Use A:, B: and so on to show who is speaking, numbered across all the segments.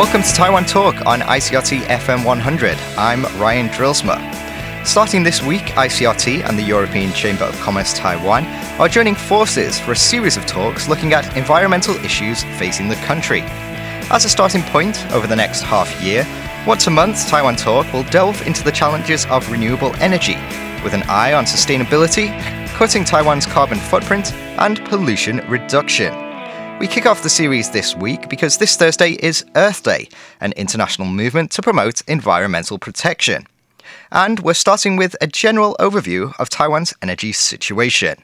A: Welcome to Taiwan Talk on ICRT FM 100. I'm Ryan Drillsma. Starting this week, ICRT and the European Chamber of Commerce Taiwan are joining forces for a series of talks looking at environmental issues facing the country. As a starting point over the next half year, once a month, Taiwan Talk will delve into the challenges of renewable energy with an eye on sustainability, cutting Taiwan's carbon footprint, and pollution reduction. We kick off the series this week because this Thursday is Earth Day, an international movement to promote environmental protection. And we're starting with a general overview of Taiwan's energy situation.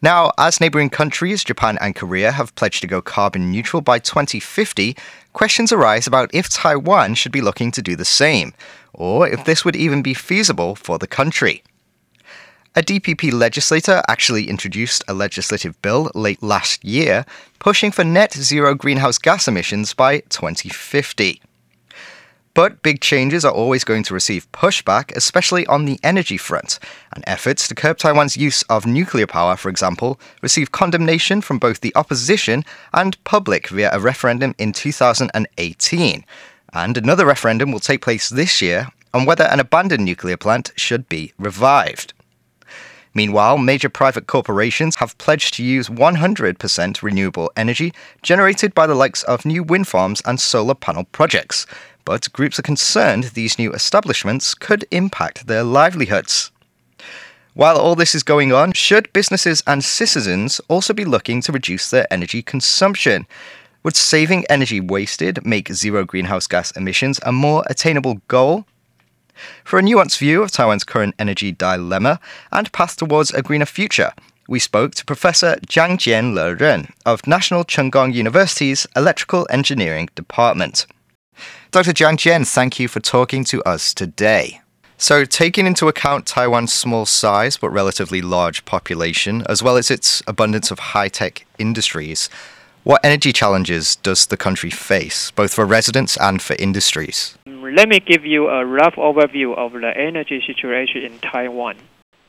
A: Now, as neighbouring countries, Japan and Korea, have pledged to go carbon neutral by 2050, questions arise about if Taiwan should be looking to do the same, or if this would even be feasible for the country. A DPP legislator actually introduced a legislative bill late last year pushing for net zero greenhouse gas emissions by 2050. But big changes are always going to receive pushback, especially on the energy front. And efforts to curb Taiwan's use of nuclear power, for example, received condemnation from both the opposition and public via a referendum in 2018. And another referendum will take place this year on whether an abandoned nuclear plant should be revived. Meanwhile, major private corporations have pledged to use 100% renewable energy generated by the likes of new wind farms and solar panel projects, but groups are concerned these new establishments could impact their livelihoods. While all this is going on, should businesses and citizens also be looking to reduce their energy consumption? Would saving energy wasted make zero greenhouse gas emissions a more attainable goal? For a nuanced view of Taiwan's current energy dilemma and path towards a greener future, we spoke to Professor Chang-chien Le-ren of National Cheng Kung University's Electrical Engineering Department. Dr. Jiang Jian, thank you for talking to us today. So, taking into account Taiwan's small size but relatively large population, as well as its abundance of high tech industries, what energy challenges does the country face, both for residents and for industries?
B: Let me give you a rough overview of the energy situation in Taiwan.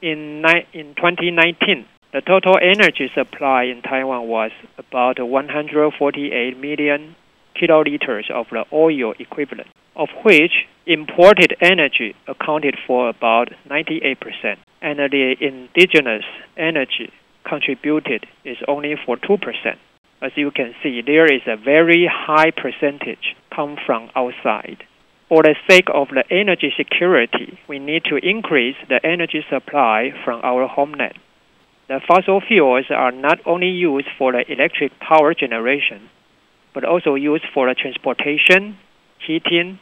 B: In, ni- in 2019, the total energy supply in Taiwan was about 148 million kiloliters of the oil equivalent, of which imported energy accounted for about 98%, and the indigenous energy contributed is only for 2%. As you can see, there is a very high percentage come from outside. For the sake of the energy security, we need to increase the energy supply from our homeland. The fossil fuels are not only used for the electric power generation, but also used for the transportation, heating,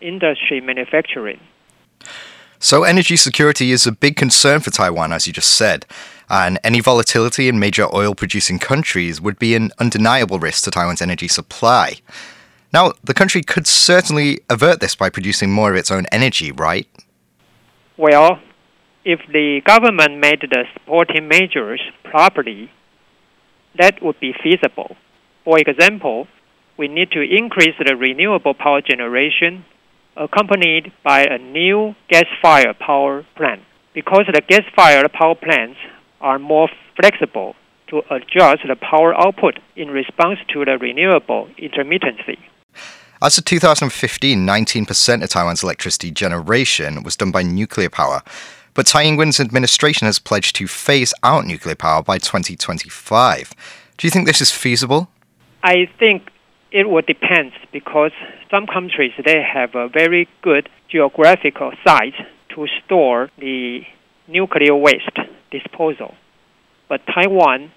B: industry manufacturing.
A: So, energy security is a big concern for Taiwan, as you just said, and any volatility in major oil producing countries would be an undeniable risk to Taiwan's energy supply. Now, the country could certainly avert this by producing more of its own energy, right?
B: Well, if the government made the supporting measures properly, that would be feasible. For example, we need to increase the renewable power generation accompanied by a new gas-fired power plant because the gas-fired power plants are more flexible to adjust the power output in response to the renewable intermittency.
A: As of 2015, 19% of Taiwan's electricity generation was done by nuclear power. But Tsai Ing-wen's administration has pledged to phase out nuclear power by 2025. Do you think this is feasible?
B: I think it will depend because some countries they have a very good geographical site to store the nuclear waste disposal. But Taiwan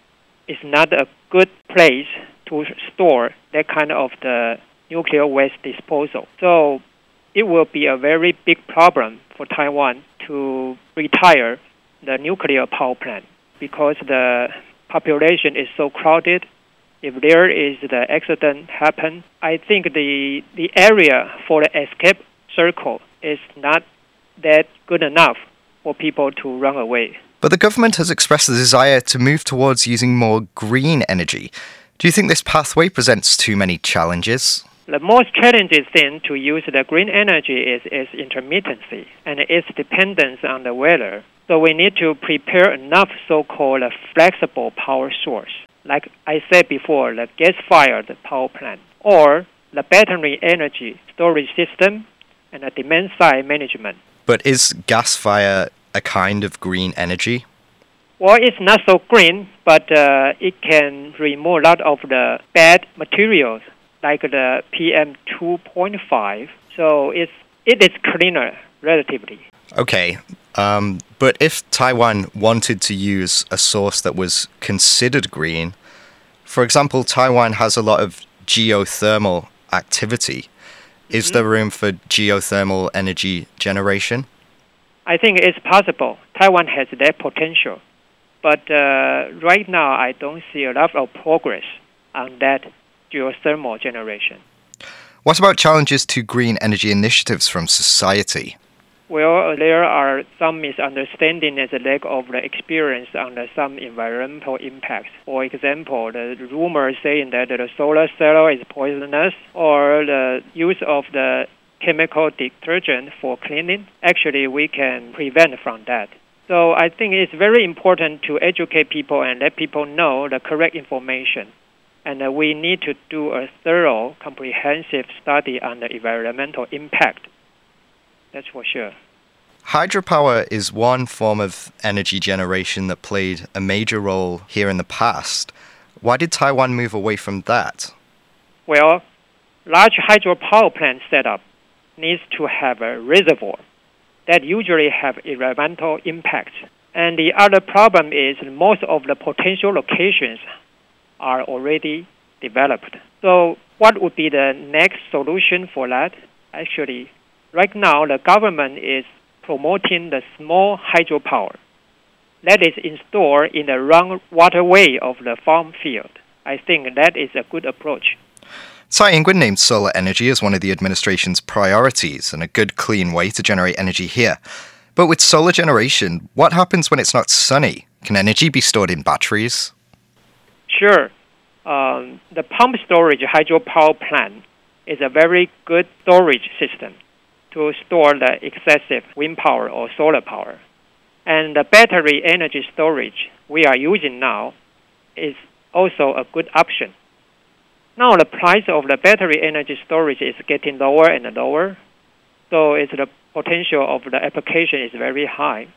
B: is not a good place to store that kind of the nuclear waste disposal. So it will be a very big problem for Taiwan to retire the nuclear power plant because the population is so crowded if there is the accident happen, I think the the area for the escape circle is not that good enough for people to run away.
A: But the government has expressed the desire to move towards using more green energy. Do you think this pathway presents too many challenges?
B: The most challenging thing to use the green energy is its intermittency and its dependence on the weather. So we need to prepare enough so-called flexible power source like I said before, the gas-fired power plant or the battery energy storage system and the demand side management.
A: But is gas fire a kind of green energy?
B: Well, it's not so green, but uh, it can remove a lot of the bad materials like the PM 2.5. So it's, it is cleaner relatively.
A: Okay, um, but if Taiwan wanted to use a source that was considered green, for example, Taiwan has a lot of geothermal activity. Is
B: Mhm.
A: there room for geothermal energy generation?
B: I think it's possible. Taiwan has that potential. But uh, right now, I don't see a lot of progress on that geothermal generation.
A: What about challenges to green energy initiatives from society?
B: Well, there are some misunderstanding and the lack of the experience on the, some environmental impacts. For example, the rumor saying that the solar cell is poisonous or the use of the chemical detergent for cleaning. Actually, we can prevent from that. So I think it's very important to educate people and let people know the correct information. And uh, we need to do a thorough, comprehensive study on the environmental impact. That's for sure.
A: Hydropower is one form of energy generation that played a major role here in the past. Why did Taiwan move away from that?
B: Well, large hydropower plant setup needs to have a reservoir that usually have environmental impact. And the other problem is most of the potential locations are already developed. So what would be the next solution for that? Actually, right now the government is promoting the small hydropower that is installed in the run waterway of the farm field. I think that is a good approach.
A: Tsai Ing-wen named solar energy as one of the administration's priorities and a good, clean way to generate energy here. But with solar generation, what happens when it's not sunny? Can energy be stored in batteries?
B: Sure. Um, the pump storage hydropower plant is a very good storage system to store the excessive wind power or solar power. And the battery energy storage we are using now is also a good option. Now the price of the battery energy storage is getting lower and lower, so it's the potential of the application is very high.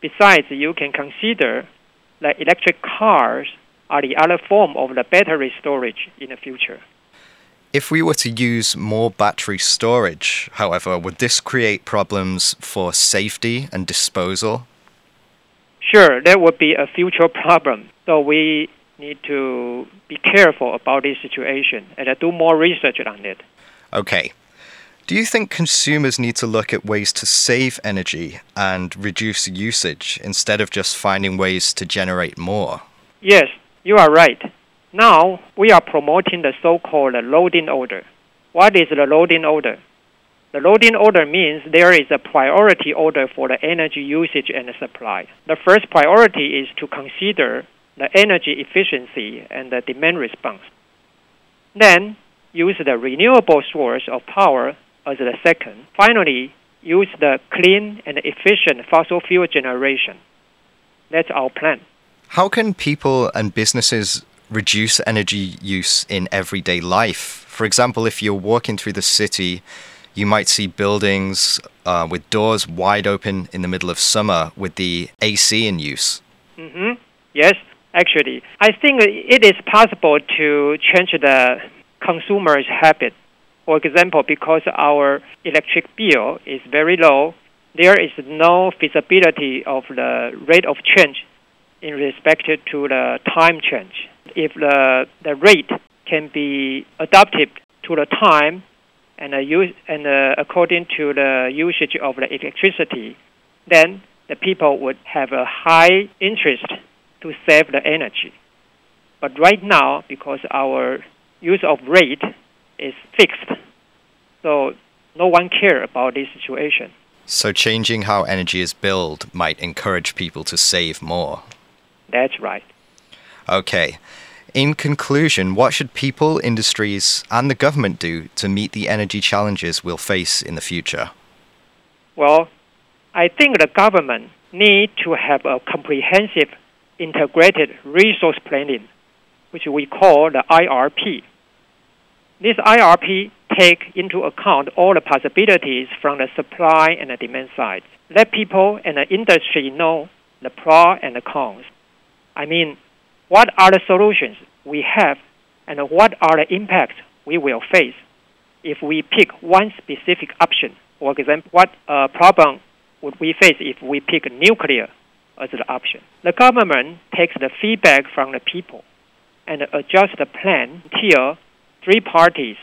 B: Besides, you can consider that electric cars are the other form of the battery storage in the future.
A: If we were to use more battery storage, however, would this create problems for safety and disposal?
B: Sure, that would be a future problem. So we need to be careful about this situation and do more research on it.
A: Okay. Do you think consumers need to look at ways to save energy and reduce usage instead of just finding ways to generate more?
B: Yes, you are right. Now we are promoting the so-called loading order. What is the loading order? The loading order means there is a priority order for the energy usage and supply. The first priority is to consider the energy efficiency and the demand response. Then use the renewable source of power as the second. Finally, use the clean and efficient fossil fuel generation. That's our plan.
A: How can people and businesses reduce energy use in everyday life? For example, if you're walking through the city, you might see buildings uh, with doors wide open in the middle of summer with the AC in use.
B: Mm-hmm. Yes, actually, I think it is possible to change the consumer's habit. For example, because our electric bill is very low, there is no feasibility of the rate of change in respect to the time change. If the, the rate can be adapted to the time and, use, and uh, according to the usage of the electricity, then the people would have a high interest to save the energy. But right now, because our use of rate is fixed, so no one care about this situation.
A: So, changing how energy is billed might encourage people to save more.
B: That's right.
A: Okay. In conclusion, what should people, industries, and the government do to meet the energy challenges we'll face in the future?
B: Well, I think the government need to have a comprehensive integrated resource planning, which we call the IRP. This IRP take into account all the possibilities from the supply and the demand side. Let people and the industry know the pros and the cons. I mean, what are the solutions we have and what are the impacts we will face if we pick one specific option. For example, what uh, problem would we face if we pick nuclear as the option? The government takes the feedback from the people and adjusts the plan until three parties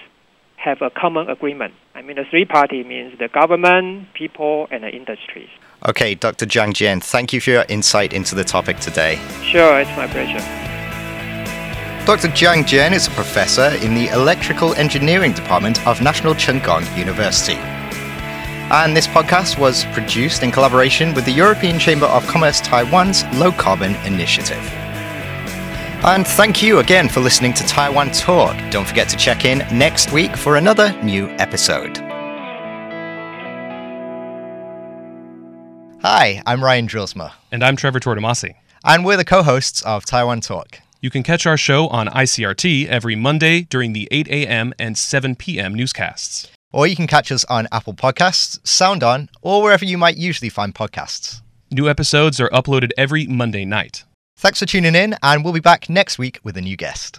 B: have a common agreement. I mean, the three party means the government, people, and the industries.
A: Okay, Dr. Chang-chien, thank you for your insight into the topic today.
B: Sure, it's my pleasure.
A: Dr. Chang-chien is a professor in the Electrical Engineering Department of National Cheng Kung University. And this podcast was produced in collaboration with the European Chamber of Commerce Taiwan's Low Carbon Initiative. And thank you again for listening to Taiwan Talk. Don't forget to check in next week for another new episode. Hi, I'm Ryan Drilsma.
C: And I'm Trevor Tortomasi.
A: And we're the co hosts of Taiwan Talk.
C: You can catch our show on ICRT every Monday during the 8 a.m. and 7 p.m. newscasts.
A: Or you can catch us on Apple Podcasts, SoundOn, or wherever you might usually find podcasts.
C: New episodes are uploaded every Monday night.
A: Thanks for tuning in, and we'll be back next week with a new guest.